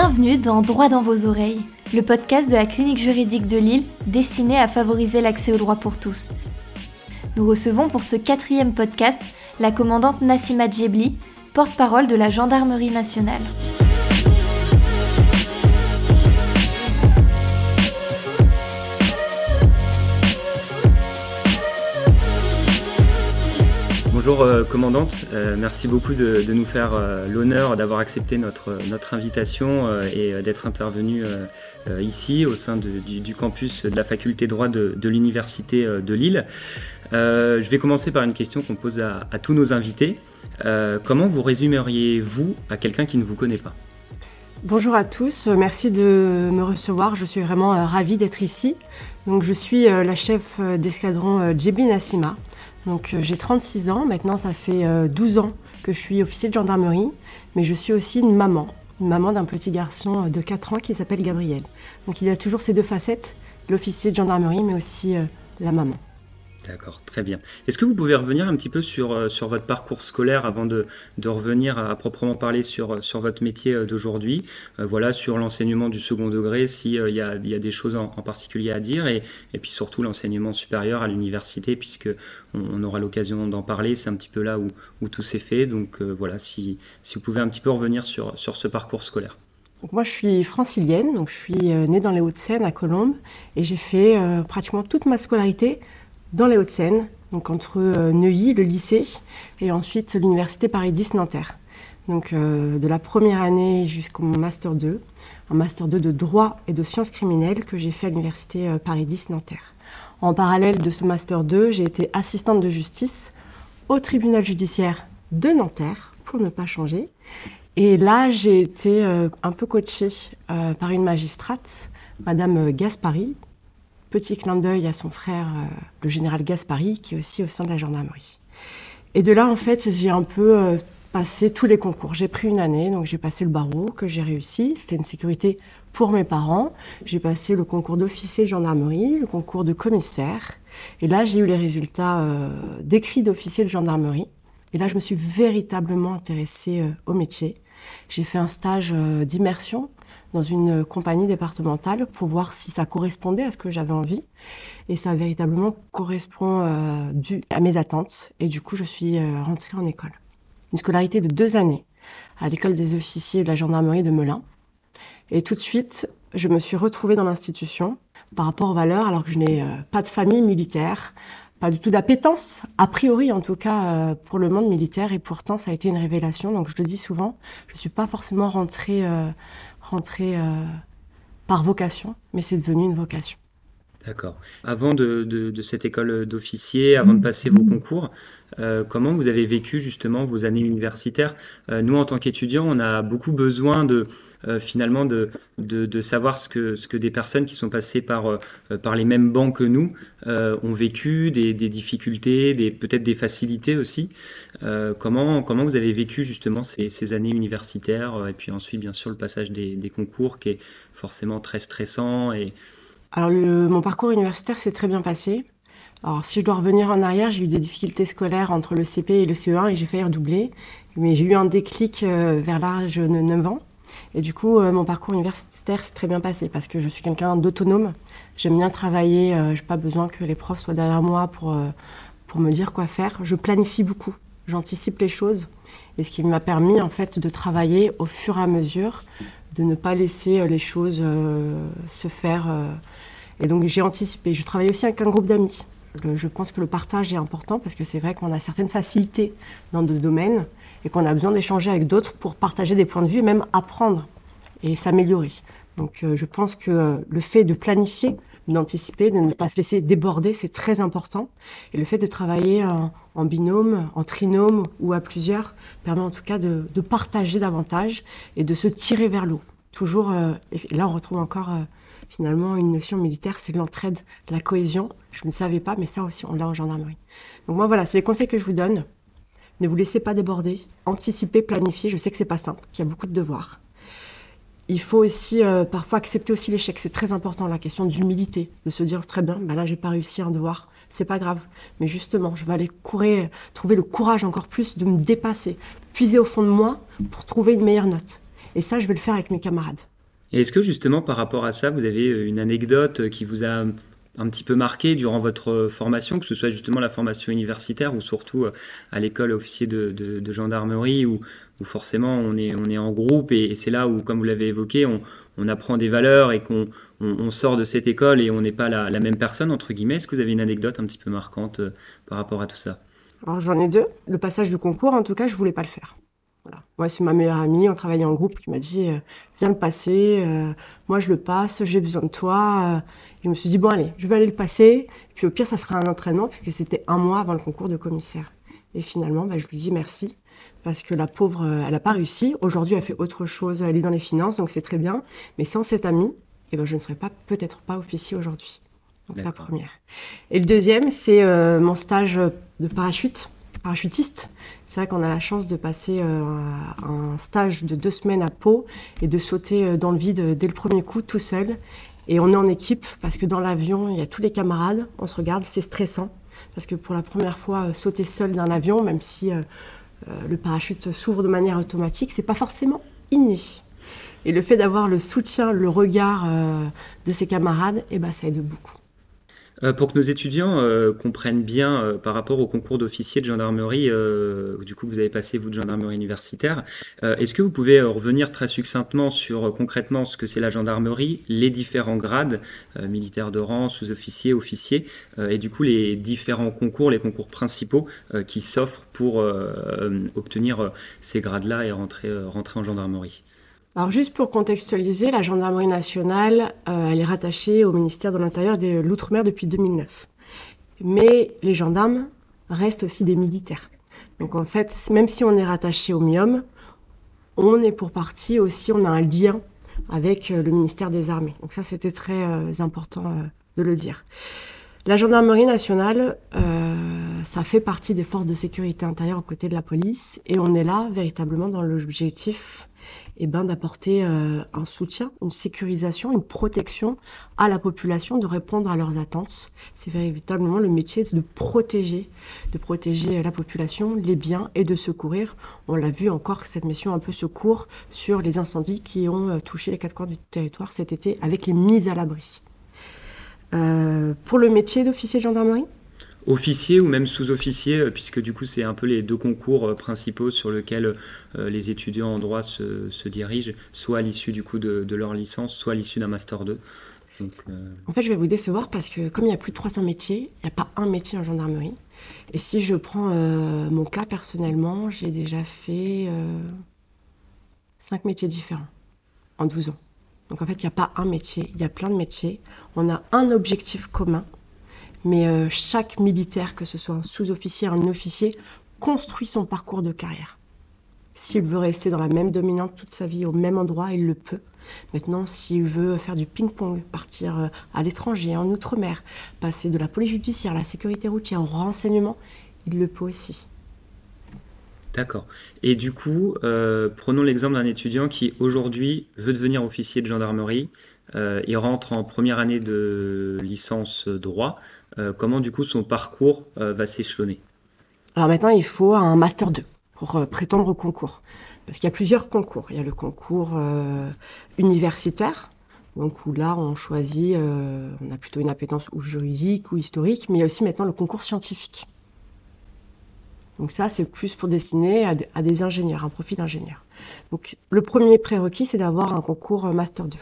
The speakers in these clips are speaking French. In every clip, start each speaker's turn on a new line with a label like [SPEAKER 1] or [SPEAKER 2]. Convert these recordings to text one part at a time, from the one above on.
[SPEAKER 1] Bienvenue dans Droit dans vos oreilles, le podcast de la clinique juridique de Lille destiné à favoriser l'accès au droit pour tous. Nous recevons pour ce quatrième podcast la commandante Nassima Djebli, porte-parole de la Gendarmerie nationale.
[SPEAKER 2] Bonjour euh, commandante, euh, merci beaucoup de, nous faire euh, l'honneur d'avoir accepté notre, notre invitation et d'être intervenue ici au sein du, campus de la faculté droit de, l'université de Lille. je vais commencer par une question qu'on pose à, tous nos invités. comment vous résumeriez-vous à quelqu'un qui ne vous connaît pas?
[SPEAKER 3] Bonjour à tous, merci de me recevoir, je suis vraiment ravie d'être ici. Donc, je suis la chef d'escadron Djebi Nassima. Donc euh, j'ai 36 ans, maintenant ça fait 12 euh, ans que je suis officier de gendarmerie, mais je suis aussi une maman, une maman d'un petit garçon euh, de 4 ans qui s'appelle Gabriel. Donc il y a toujours ces deux facettes, l'officier de gendarmerie, mais aussi la maman.
[SPEAKER 2] D'accord, très bien. Est-ce que vous pouvez revenir un petit peu sur, euh, sur votre parcours scolaire avant de, de revenir à, proprement parler sur, sur votre métier euh, d'aujourd'hui? Euh, Voilà, sur l'enseignement du second degré, s'il y, a, y a des choses en, particulier à dire, et, et puis surtout l'enseignement supérieur à l'université, puisque on, aura l'occasion d'en parler, c'est un petit peu là où, où tout s'est fait. Donc voilà, si, si vous pouvez un petit peu revenir sur, sur ce parcours scolaire.
[SPEAKER 3] Donc moi, je suis francilienne, donc je suis née dans les Hauts-de-Seine, à Colombes, et j'ai fait pratiquement toute ma scolarité dans les Hauts-de-Seine, donc entre euh, Neuilly, le lycée, et ensuite l'université Paris 10 Nanterre. Donc euh, de la première année jusqu'au master 2, un master 2 de droit et de sciences criminelles que j'ai fait à l'université euh, Paris 10 Nanterre. En parallèle de ce master 2, j'ai été assistante de justice au tribunal judiciaire de Nanterre, pour ne pas changer. Et là, j'ai été un peu coachée par une magistrate, Madame Gaspari, Petit clin d'œil à son frère, euh, le général Gaspari, qui est aussi au sein de la gendarmerie. Et de là, en fait, j'ai un peu euh, passé tous les concours. J'ai pris une année, donc j'ai passé le barreau que j'ai réussi. C'était une sécurité pour mes parents. J'ai passé le concours d'officier de gendarmerie, le concours de commissaire. Et là, j'ai eu les résultats euh, d'écrit d'officier de gendarmerie. Et là, je me suis véritablement intéressée au métier. J'ai fait un stage d'immersion dans une compagnie départementale pour voir si ça correspondait à ce que j'avais envie. Et ça véritablement correspond euh, à mes attentes. Et du coup, je suis euh, rentrée en école. Une scolarité de deux années à l'école des officiers de la gendarmerie de Melun. Et tout de suite, je me suis retrouvée dans l'institution par rapport aux valeurs, alors que je n'ai euh, pas de famille militaire, pas du tout d'appétence, a priori en tout cas euh, pour le monde militaire, et pourtant ça a été une révélation. Donc je le dis souvent, je ne suis pas forcément rentrée rentrer euh, par vocation, mais c'est devenu une vocation.
[SPEAKER 2] D'accord. Avant de, cette école d'officier, avant de passer vos concours, euh, comment vous avez vécu justement vos années universitaires? Euh, Nous, en tant qu'étudiants, on a beaucoup besoin de finalement de, savoir ce que, ce que des personnes qui sont passées par, par les mêmes bancs que nous ont vécu, des, difficultés, des, peut-être des facilités aussi. comment, comment vous avez vécu justement ces, ces, années universitaires? Et puis ensuite, bien sûr, le passage des, des concours qui est forcément très stressant et
[SPEAKER 3] alors, mon parcours universitaire s'est très bien passé. Alors, si je dois revenir en arrière, j'ai eu des difficultés scolaires entre le CP et le CE1 et j'ai failli redoubler. Mais j'ai eu un déclic euh, vers l'âge de 9 ans. Et du coup, euh, mon parcours universitaire s'est très bien passé parce que je suis quelqu'un d'autonome. J'aime bien travailler. Euh, je n'ai pas besoin que les profs soient derrière moi pour, pour me dire quoi faire. Je planifie beaucoup. J'anticipe les choses. Et ce qui m'a permis, en fait, de travailler au fur et à mesure, de ne pas laisser les choses se faire et donc j'ai anticipé. Je travaille aussi avec un groupe d'amis. je pense que le partage est important parce que c'est vrai qu'on a certaines facilités dans d'autres domaines et qu'on a besoin d'échanger avec d'autres pour partager des points de vue et même apprendre et s'améliorer. Donc euh, je pense que euh, le fait de planifier, d'anticiper, de ne pas se laisser déborder, c'est très important. Et le fait de travailler en, binôme, en trinôme ou à plusieurs permet en tout cas de, partager davantage et de se tirer vers l'eau. Toujours, euh, et là on retrouve encore finalement, une notion militaire, c'est l'entraide, la cohésion. Je ne savais pas, mais ça aussi, on l'a en gendarmerie. Donc moi, voilà, c'est les conseils que je vous donne. Ne vous laissez pas déborder, anticipez, planifiez. Je sais que c'est pas simple, qu'il y a beaucoup de devoirs. Il faut aussi euh, parfois accepter aussi l'échec. C'est très important la question d'humilité, de se dire très bien, bah là j'ai pas réussi un devoir, c'est pas grave. Mais justement, je vais aller courir, trouver le courage encore plus de me dépasser, puiser au fond de moi pour trouver une meilleure note. Et ça, je vais le faire avec mes camarades.
[SPEAKER 2] Et est-ce que justement, par rapport à ça, vous avez une anecdote qui vous a un petit peu marqué durant votre formation, que ce soit justement la formation universitaire ou surtout euh, à l'école officier de, gendarmerie où, forcément on est, on est en groupe et, c'est là où, comme vous l'avez évoqué, on, apprend des valeurs et qu'on on, sort de cette école et on n'est pas la, même personne, entre guillemets. Est-ce que vous avez une anecdote un petit peu marquante euh, par rapport à tout ça?
[SPEAKER 3] Alors j'en ai deux. Le passage du concours, en tout cas, je voulais pas le faire. Moi, c'est ma meilleure amie, on travaillait en groupe, qui m'a dit euh, Viens le passer, euh, moi je le passe, j'ai besoin de toi. je me suis dit Bon, allez, je vais aller le passer. Puis au pire, ça sera un entraînement, puisque c'était un mois avant le concours de commissaire. Et finalement, bah, je lui dis merci, parce que la pauvre, euh, elle n'a pas réussi. Aujourd'hui, elle fait autre chose, elle est dans les finances, donc c'est très bien. Mais sans cette amie, eh ben, je ne serais pas peut-être pas officier aujourd'hui. Donc la première. Et le deuxième, c'est mon stage de parachute parachutiste. C'est vrai qu'on a la chance de passer euh, un stage de deux semaines à Pau et de sauter euh, dans le vide dès le premier coup tout seul. Et on est en équipe parce que dans l'avion, il y a tous les camarades, on se regarde, c'est stressant. Parce que pour la première fois, euh, sauter seul d'un avion, même si le parachute s'ouvre de manière automatique, c'est pas forcément inné. Et le fait d'avoir le soutien, le regard de ses camarades, eh ben, ça aide beaucoup.
[SPEAKER 2] Euh, pour que nos étudiants euh, comprennent bien euh, par rapport au concours d'officier de gendarmerie, du coup vous avez passé vous de gendarmerie universitaire, est-ce que vous pouvez revenir très succinctement sur concrètement ce que c'est la gendarmerie, les différents grades, militaires de rang, sous-officier, officier, et du coup les différents concours, les concours principaux qui s'offrent pour obtenir ces grades-là et rentrer, rentrer en gendarmerie?
[SPEAKER 3] Alors juste pour contextualiser, la gendarmerie nationale, euh, elle est rattachée au ministère de l'Intérieur de l'Outre-mer depuis 2009. Mais les gendarmes restent aussi des militaires. Donc en fait, même si on est rattaché au MIOM, on est pour partie aussi, on a un lien avec euh, le ministère des Armées. Donc ça, c'était très euh, important de le dire. La gendarmerie nationale, ça fait partie des forces de sécurité intérieure aux côtés de la police et on est là véritablement dans l'objectif eh ben, d'apporter euh, un soutien, une sécurisation, une protection à la population, de répondre à leurs attentes. C'est véritablement le métier de protéger, de protéger la population, les biens et de secourir. On l'a vu encore cette mission un peu secours sur les incendies qui ont euh, touché les quatre coins du territoire cet été avec les mises à l'abri. Euh, pour le métier d'officier de gendarmerie,
[SPEAKER 2] officier ou même sous-officier, euh, puisque du coup c'est un peu les deux concours euh, principaux sur lesquels euh, les étudiants en droit se, dirigent, soit à l'issue du coup de, leur licence, soit à l'issue d'un master 2.
[SPEAKER 3] En fait, je vais vous décevoir parce que comme il y a plus de 300 métiers, il n'y a pas un métier en gendarmerie. Et si je prends mon cas personnellement, j'ai déjà fait 5 métiers différents en 12 ans. Donc en fait, il n'y a pas un métier, il y a plein de métiers. On a un objectif commun, mais euh, chaque militaire, que ce soit un sous-officier, un officier, construit son parcours de carrière. S'il veut rester dans la même dominante toute sa vie, au même endroit, il le peut. Maintenant, s'il veut faire du ping-pong, partir euh, à l'étranger, en outre-mer, passer de la police judiciaire à la sécurité routière, au renseignement, il le peut aussi.
[SPEAKER 2] D'accord. Et du coup, euh, prenons l'exemple d'un étudiant qui aujourd'hui veut devenir officier de gendarmerie. il rentre en première année de licence droit. Euh, comment du coup son parcours euh, va s'échelonner?
[SPEAKER 3] Alors maintenant, il faut un master 2 pour euh, prétendre au concours. Parce qu'il y a plusieurs concours. Il y a le concours universitaire, où là on choisit, on a plutôt une appétence ou juridique ou historique, mais il y a aussi maintenant le concours scientifique. Donc ça, c'est plus pour destiner à, des ingénieurs, un profil ingénieur. Donc le premier prérequis, c'est d'avoir un concours Master 2.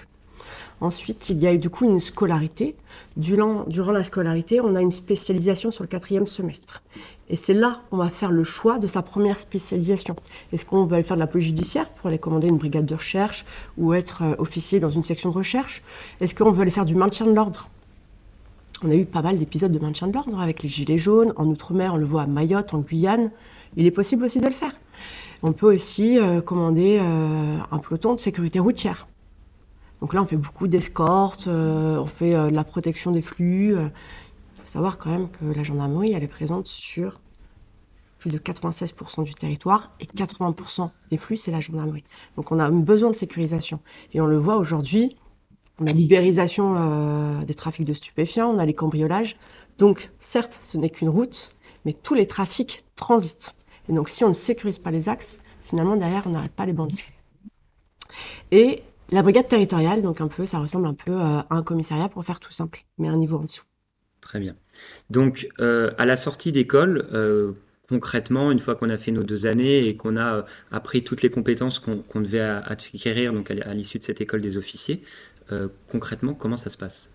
[SPEAKER 3] Ensuite, il y a du coup une scolarité. Durant, la scolarité, on a une spécialisation sur le quatrième semestre. Et c'est là qu'on va faire le choix de sa première spécialisation. Est-ce qu'on va aller faire de la police judiciaire pour aller commander une brigade de recherche ou être euh, officier dans une section de recherche? Est-ce qu'on veut aller faire du maintien de l'ordre? On a eu pas mal d'épisodes de maintien de l'ordre avec les gilets jaunes. En Outre-mer, on le voit à Mayotte, en Guyane. Il est possible aussi de le faire. On peut aussi euh, commander euh, un peloton de sécurité routière donc là, on fait beaucoup d'escortes, euh, on fait euh, de la protection des flux. Il faut savoir quand même que la gendarmerie, elle est présente sur plus de 96% du territoire et 80% des flux, c'est la gendarmerie. Donc on a besoin de sécurisation. Et on le voit aujourd'hui, on a libérisation euh, des trafics de stupéfiants, on a les cambriolages. Donc certes, ce n'est qu'une route, mais tous les trafics transitent. Et donc si on ne sécurise pas les axes, finalement derrière, on n'arrête pas les bandits. Et la brigade territoriale, donc un peu, ça ressemble un peu à un commissariat pour faire tout simple, mais un niveau en dessous.
[SPEAKER 2] Très bien. Donc, euh, à la sortie d'école, euh, concrètement, une fois qu'on a fait nos deux années et qu'on a euh, appris toutes les compétences qu'on devait acquérir donc à, l'issue de cette école des officiers, concrètement, comment ça se passe?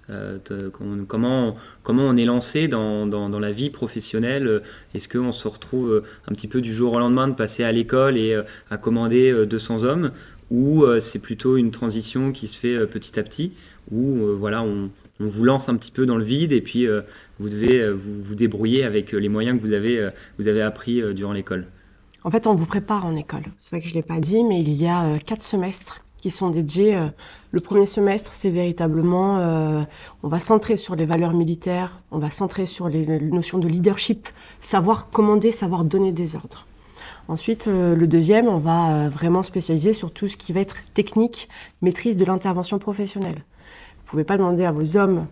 [SPEAKER 2] Comment, on est lancé dans, dans, la vie professionnelle? Est-ce qu'on se retrouve un petit peu du jour au lendemain de passer à l'école et à commander 200 hommes? Ou c'est plutôt une transition qui se fait petit à petit Ou voilà, on, vous lance un petit peu dans le vide et puis euh, vous devez euh, vous, débrouiller avec euh, les moyens que vous avez, vous avez appris durant l'école
[SPEAKER 3] En fait, on vous prépare en école. C'est vrai que je ne l'ai pas dit, mais il y a quatre semestres qui sont dédiés. Le premier semestre, c'est véritablement, on va centrer sur les valeurs militaires, on va centrer sur les notions de leadership, savoir commander, savoir donner des ordres. Ensuite, le deuxième, on va vraiment spécialiser sur tout ce qui va être technique, maîtrise de l'intervention professionnelle. Vous ne pouvez pas demander à vos hommes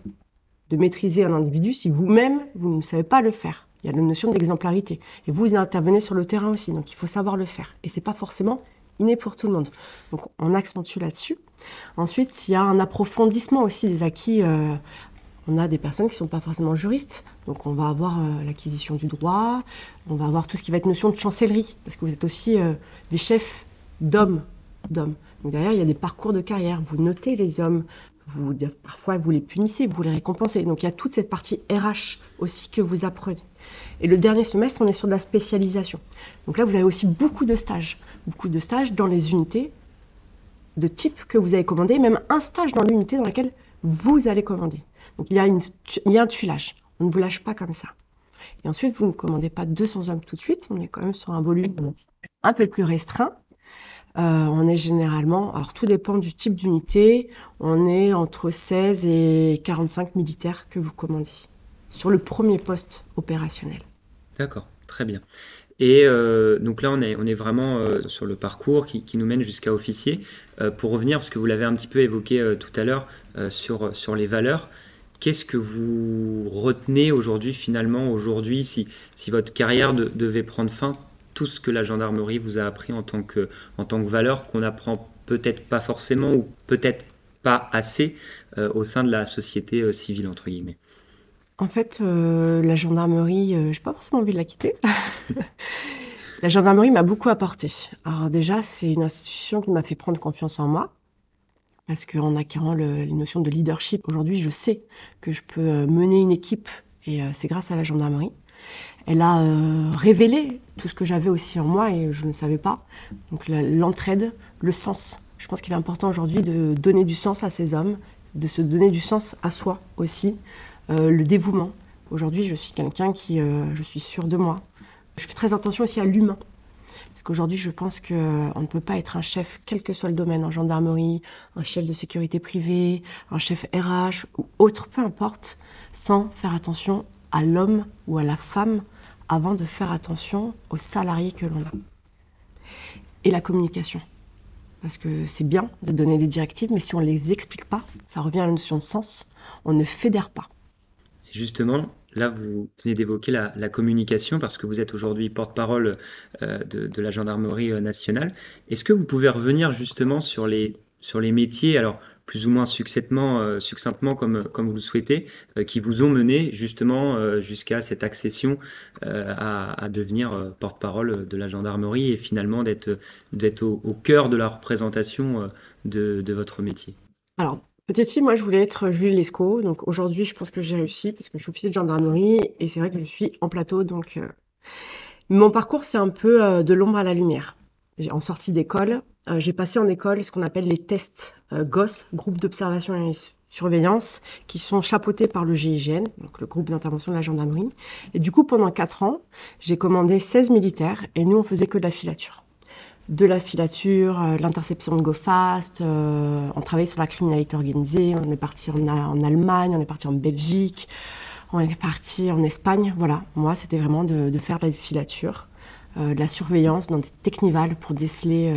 [SPEAKER 3] de maîtriser un individu si vous-même, vous ne savez pas le faire. Il y a la notion d'exemplarité. Et vous, intervenez sur le terrain aussi, donc il faut savoir le faire. Et c'est pas forcément inné pour tout le monde. Donc on accentue là-dessus. Ensuite, il y a un approfondissement aussi des acquis. Euh, on a des personnes qui ne sont pas forcément juristes, donc on va avoir euh, l'acquisition du droit, on va avoir tout ce qui va être notion de chancellerie, parce que vous êtes aussi euh, des chefs d'hommes, d'hommes. Derrière, il y a des parcours de carrière. Vous notez les hommes, vous, parfois, vous les punissez, vous les récompensez. Donc, il y a toute cette partie RH aussi que vous apprenez. Et le dernier semestre, on est sur de la spécialisation. Donc là, vous avez aussi beaucoup de stages. Beaucoup de stages dans les unités de type que vous avez commandé, même un stage dans l'unité dans laquelle vous allez commander. Donc, il y, a un tuilage. On ne vous lâche pas comme ça. Et ensuite, vous ne commandez pas 200 hommes tout de suite. On est quand même sur un volume un peu plus restreint. Euh, on est généralement, alors tout dépend du type d'unité, on est entre 16 et 45 militaires que vous commandez sur le premier poste opérationnel.
[SPEAKER 2] D'accord, très bien. Et euh, donc là, on est, vraiment euh, sur le parcours qui, nous mène jusqu'à officier. pour revenir, parce que vous l'avez un petit peu évoqué tout à l'heure, sur les valeurs, qu'est-ce que vous retenez aujourd'hui, finalement, aujourd'hui, si, si votre carrière devait prendre fin tout ce que la gendarmerie vous a appris en tant que, en tant que valeur qu'on apprend peut-être pas forcément ou peut-être pas assez euh, au sein de la société euh, civile, entre guillemets?
[SPEAKER 3] En fait, euh, la gendarmerie, je n'ai pas forcément envie de la quitter. la gendarmerie m'a beaucoup apporté. Alors déjà, c'est une institution qui m'a fait prendre confiance en moi. Parce qu'en acquérant le, les notions de leadership, aujourd'hui, je sais que je peux mener une équipe et c'est grâce à la gendarmerie. Elle a euh, révélé tout ce que j'avais aussi en moi et je ne savais pas. Donc l'entraide, le sens. Je pense qu'il est important aujourd'hui de donner du sens à ces hommes, de se donner du sens à soi aussi, euh, le dévouement. Aujourd'hui, je suis quelqu'un qui, euh, je suis sûre de moi. Je fais très attention aussi à l'humain. Parce qu'aujourd'hui, je pense qu'on ne peut pas être un chef, quel que soit le domaine, en gendarmerie, un chef de sécurité privée, un chef RH ou autre, peu importe, sans faire attention à l'homme ou à la femme avant de faire attention aux salariés que l'on a. Et la communication. Parce que c'est bien de donner des directives, mais si on ne les explique pas, ça revient à la notion de sens, on ne fédère pas.
[SPEAKER 2] Justement, là, vous venez d'évoquer la, communication parce que vous êtes aujourd'hui porte-parole euh, de, la gendarmerie euh, nationale. Est-ce que vous pouvez revenir justement sur les, sur les métiers Alors, plus ou moins succinctement, euh, comme, comme vous le souhaitez, euh, qui vous ont mené justement jusqu'à cette accession à, devenir porte-parole de la gendarmerie et finalement d'être d'être au, cœur de la représentation de, de votre métier?
[SPEAKER 3] Alors, Petite fille, moi, je voulais être Julie Lescaut. Donc aujourd'hui, je pense que j'ai réussi parce que je suis officier de gendarmerie et c'est vrai que je suis en plateau. Donc, mon parcours, c'est un peu de l'ombre à la lumière. En sortie d'école, euh, j'ai passé en école ce qu'on appelle les tests euh, GOS, groupe d'observation et surveillance, qui sont chapeautés par le GIGN, donc le groupe d'intervention de la gendarmerie. Et du coup, pendant quatre ans, j'ai commandé 16 militaires et nous, on faisait que de la filature. De la filature, euh, l'interception de GoFast, on travaillait sur la criminalité organisée, on est parti en, Allemagne, on est parti en Belgique, on est parti en Espagne. Voilà, moi, c'était vraiment de, faire de la filature. de la surveillance dans des technivales pour déceler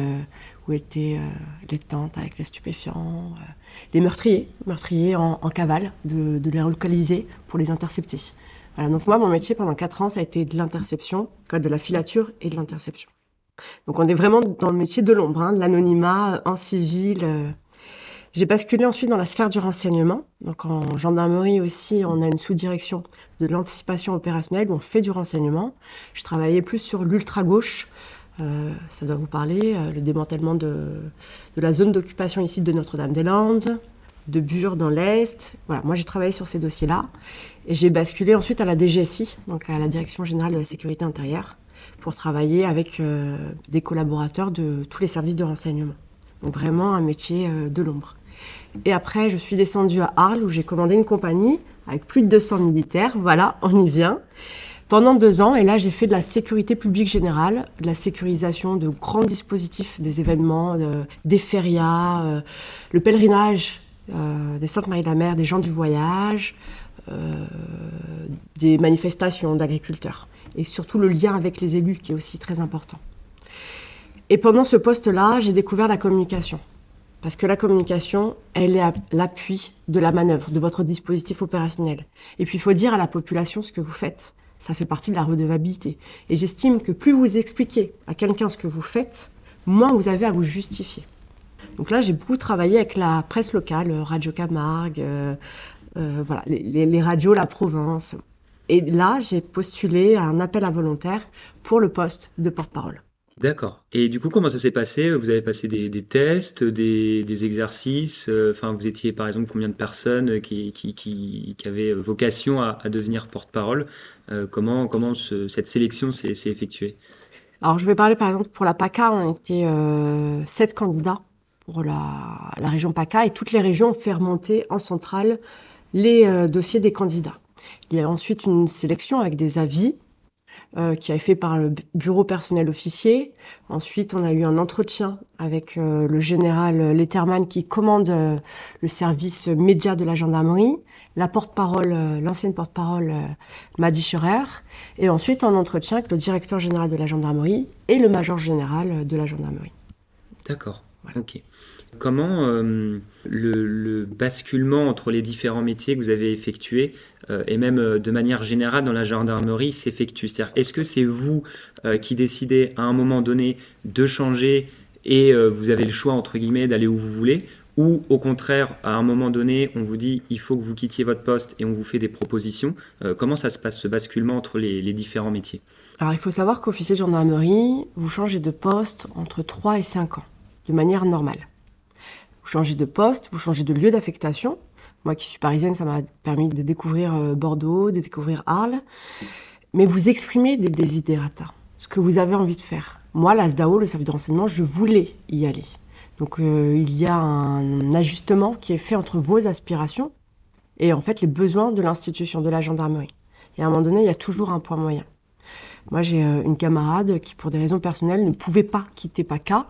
[SPEAKER 3] où étaient euh, les tentes avec les stupéfiants, euh, les meurtriers, meurtriers en, cavale, de, les relocaliser pour les intercepter. Voilà, donc moi, mon métier pendant 4 ans, ça a été de l'interception, de la filature et de l'interception. Donc on est vraiment dans le métier de l'ombre, hein, de l'anonymat en civil. J'ai basculé ensuite dans la sphère du renseignement. Donc en gendarmerie aussi, on a une sous-direction de l'anticipation opérationnelle où on fait du renseignement. Je travaillais plus sur l'ultra-gauche. Euh, ça doit vous parler, euh, le démantèlement de, de la zone d'occupation ici de Notre-Dame-des-Landes, de Bure dans l'Est. Voilà, moi j'ai travaillé sur ces dossiers-là. Et j'ai basculé ensuite à la DGSI, donc à la Direction Générale de la Sécurité Intérieure, pour travailler avec euh, des collaborateurs de tous les services de renseignement. Donc vraiment un métier de l'ombre. Et après, je suis descendue à Arles où j'ai commandé une compagnie avec plus de 200 militaires. Voilà, on y vient. Pendant deux ans, et là j'ai fait de la sécurité publique générale, de la sécurisation de grands dispositifs des événements, des férias, euh, le pèlerinage euh, des Saintes-Marie-la-Mer, des gens du voyage, euh, des manifestations d'agriculteurs, et surtout le lien avec les élus qui est aussi très important. Et pendant ce poste-là, j'ai découvert la communication. Parce que la communication, elle est l'appui de la manœuvre, de votre dispositif opérationnel. Et puis il faut dire à la population ce que vous faites. Ça fait partie de la redevabilité. Et j'estime que plus vous expliquez à quelqu'un ce que vous faites, moins vous avez à vous justifier. Donc là, j'ai beaucoup travaillé avec la presse locale, Radio Camargue, euh, euh, voilà, les, les, radios, la province. Et là, j'ai postulé à un appel à volontaire pour le poste de porte-parole.
[SPEAKER 2] D'accord. Et du coup, comment ça s'est passé? Vous avez passé des, tests, des, exercices euh, Enfin, vous étiez par exemple combien de personnes qui, qui, avaient vocation à, devenir porte-parole? Euh, Comment, comment cette sélection s'est effectuée?
[SPEAKER 3] Alors, je vais parler par exemple pour la PACA, on était euh, sept candidats pour la, la, région PACA et toutes les régions ont fait remonter en centrale les dossiers des candidats. Il y a ensuite une sélection avec des avis euh, qui a été fait par le bureau personnel officier. Ensuite, on a eu un entretien avec euh, le général Letterman qui commande euh, le service média de la gendarmerie, la porte-parole, l'ancienne porte-parole Madi Scherer, et ensuite un entretien avec le directeur général de la gendarmerie et le major général de la gendarmerie.
[SPEAKER 2] D'accord. Ok. Comment euh, le, basculement entre les différents métiers que vous avez effectués, euh, et même euh, de manière générale dans la gendarmerie, s'effectue? C'est-à-dire, est-ce que c'est vous qui décidez à un moment donné de changer et vous avez le choix, entre guillemets, d'aller où vous voulez? Ou au contraire, à un moment donné, on vous dit il faut que vous quittiez votre poste et on vous fait des propositions? comment ça se passe, ce basculement entre les, les différents métiers?
[SPEAKER 3] Alors il faut savoir qu'officier de gendarmerie, vous changez de poste entre 3 et 5 ans, de manière normale. Vous changez de poste, vous changez de lieu d'affectation. Moi qui suis parisienne, ça m'a permis de découvrir euh, Bordeaux, de découvrir Arles. Mais vous exprimez des desiderata, ce que vous avez envie de faire. Moi, la SDAO, le service de renseignement, je voulais y aller. Donc euh, il y a un ajustement qui est fait entre vos aspirations et en fait les besoins de l'institution, de la gendarmerie. Et à un moment donné, il y a toujours un point moyen. Moi, j'ai euh, une camarade qui, pour des raisons personnelles, ne pouvait pas quitter PACA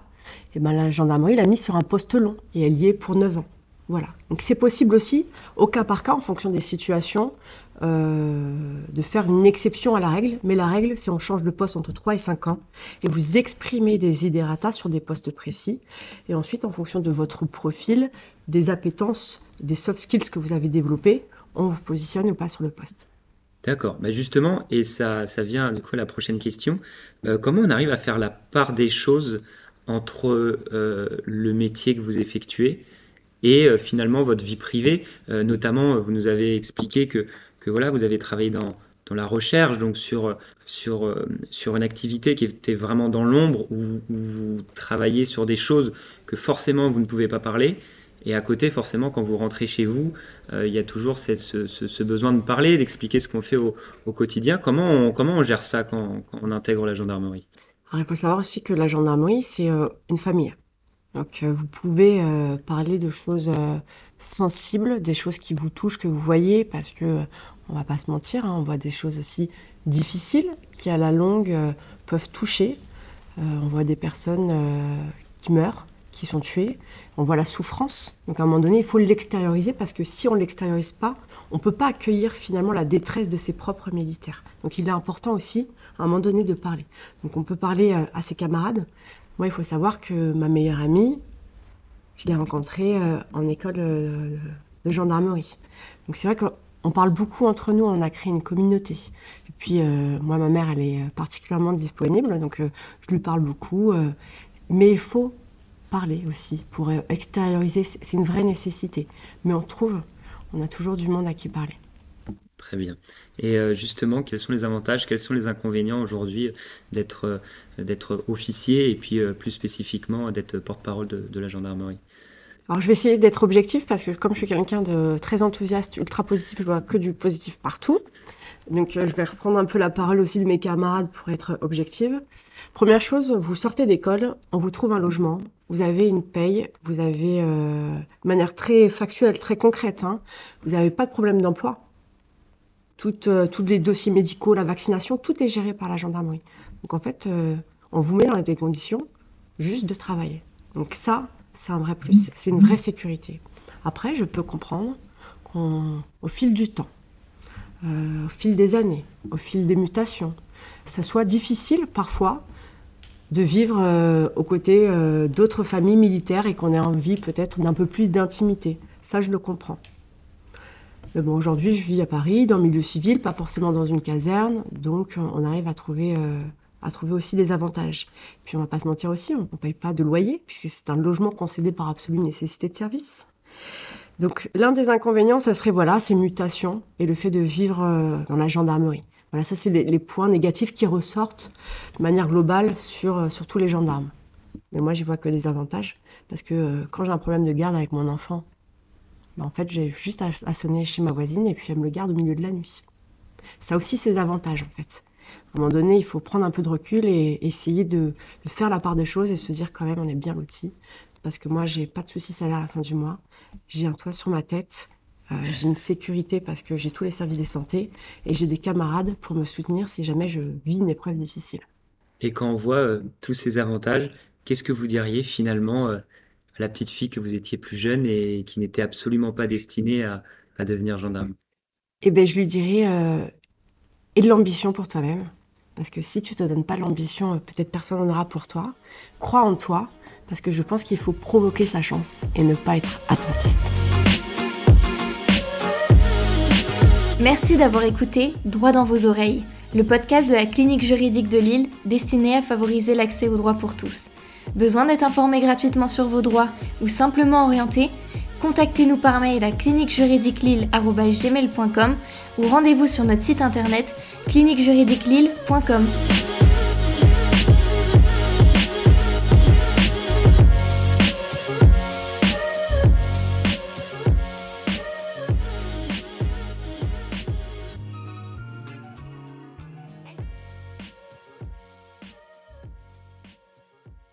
[SPEAKER 3] et ben la gendarmerie l'a mise sur un poste long et elle y est pour 9 ans. Voilà. Donc c'est possible aussi, au cas par cas, en fonction des situations, euh, de faire une exception à la règle. Mais la règle, c'est on change de poste entre 3 et 5 ans et vous exprimez des idératas sur des postes précis. Et ensuite, en fonction de votre profil, des appétences, des soft skills que vous avez développés, on vous positionne ou pas sur le poste.
[SPEAKER 2] D'accord. Bah justement, et ça, ça vient du coup à la prochaine question. Euh, comment on arrive à faire la part des choses entre euh, le métier que vous effectuez et euh, finalement votre vie privée. Euh, notamment, vous nous avez expliqué que, que voilà, vous avez travaillé dans, dans la recherche, donc sur, sur, sur une activité qui était vraiment dans l'ombre, où, vous travaillez sur des choses que forcément vous ne pouvez pas parler. Et à côté, forcément, quand vous rentrez chez vous, il y a toujours cette, ce, besoin de parler, d'expliquer ce qu'on fait au, au, quotidien. Comment on, comment on gère ça quand on intègre la gendarmerie?
[SPEAKER 3] Il faut savoir aussi que la gendarmerie, c'est euh, une famille. Donc euh, vous pouvez euh, parler de choses sensibles, des choses qui vous touchent, que vous voyez, parce que on va pas se mentir, hein, on voit des choses aussi difficiles qui à la longue peuvent toucher. on voit des personnes qui meurent, qui sont tuées. On voit la souffrance. Donc à un moment donné, il faut l'extérioriser parce que si on ne l'extériorise pas, on ne peut pas accueillir finalement la détresse de ses propres militaires. Donc il est important aussi à un moment donné de parler. Donc on peut parler euh, à ses camarades. Moi, il faut savoir que ma meilleure amie, je l'ai rencontrée euh, en école euh, de gendarmerie. Donc c'est vrai que on parle beaucoup entre nous, on a créé une communauté. Et puis, moi, ma mère, elle est particulièrement disponible, donc je lui parle beaucoup. Mais il faut parler aussi pour extérioriser, c'est une vraie nécessité. Mais on trouve, on a toujours du monde à qui parler.
[SPEAKER 2] Très bien. Et justement, quels sont les avantages, quels sont les inconvénients aujourd'hui d'être d'être officier et puis plus spécifiquement d'être porte-parole de la gendarmerie?
[SPEAKER 3] Alors je vais essayer d'être objectif parce que comme je suis quelqu'un de très enthousiaste, ultra positif, je vois que du positif partout. Donc euh, je vais reprendre un peu la parole aussi de mes camarades pour être objective. Première chose, vous sortez d'école, on vous trouve un logement, vous avez une paye, vous avez euh, de manière très factuelle, très concrète, hein, vous n'avez pas de problème d'emploi. Euh, tous les dossiers médicaux, la vaccination, tout est géré par la gendarmerie. Donc en fait, euh, on vous met dans des conditions juste de travailler. Donc ça, c'est un vrai plus, c'est une vraie sécurité. Après, je peux comprendre qu'au fil du temps, au fil des années, au fil des mutations, ça soit difficile parfois de vivre euh, aux côtés euh, d'autres familles militaires et qu'on ait envie peut-être d'un peu plus d'intimité. Ça, je le comprends. Mais bon, aujourd'hui, je vis à Paris, dans le milieu civil, pas forcément dans une caserne, donc on arrive à trouver à trouver aussi des avantages. Puis on va pas se mentir aussi, on ne paye pas de loyer, puisque c'est un logement concédé par absolue nécessité de service. Donc l'un des inconvénients, ça serait voilà ces mutations et le fait de vivre euh, dans la gendarmerie. Voilà, ça c'est les, points négatifs qui ressortent de manière globale sur, euh, sur tous les gendarmes. Mais moi, j'y vois que des avantages, parce que euh, quand j'ai un problème de garde avec mon enfant, ben, en fait, j'ai juste à, sonner chez ma voisine et puis elle me le garde au milieu de la nuit. Ça aussi ses avantages, en fait. À un moment donné, il faut prendre un peu de recul et essayer de, faire la part des choses et se dire quand même on est bien loti. Parce que moi, j'ai pas de soucis salaire à la fin du mois. J'ai un toit sur ma tête. Euh, j'ai une sécurité parce que j'ai tous les services de santé et j'ai des camarades pour me soutenir si jamais je vis une épreuve difficile.
[SPEAKER 2] Et quand on voit euh, tous ces avantages, qu'est-ce que vous diriez finalement euh, à la petite fille que vous étiez plus jeune et qui n'était absolument pas destinée à, à devenir gendarme?
[SPEAKER 3] Eh bien, je lui dirais et de l'ambition pour toi-même. Parce que si tu te donnes pas l'ambition, euh, peut-être personne n'en aura pour toi. Crois en toi, parce que je pense qu'il faut provoquer sa chance et ne pas être attentiste.
[SPEAKER 1] Merci d'avoir écouté Droit dans vos oreilles, le podcast de la clinique juridique de Lille destiné à favoriser l'accès aux droits pour tous. Besoin d'être informé gratuitement sur vos droits ou simplement orienté? Contactez-nous par mail à cliniquejuridiquelille.com ou rendez-vous sur notre site internet cliniquejuridiquelille.com.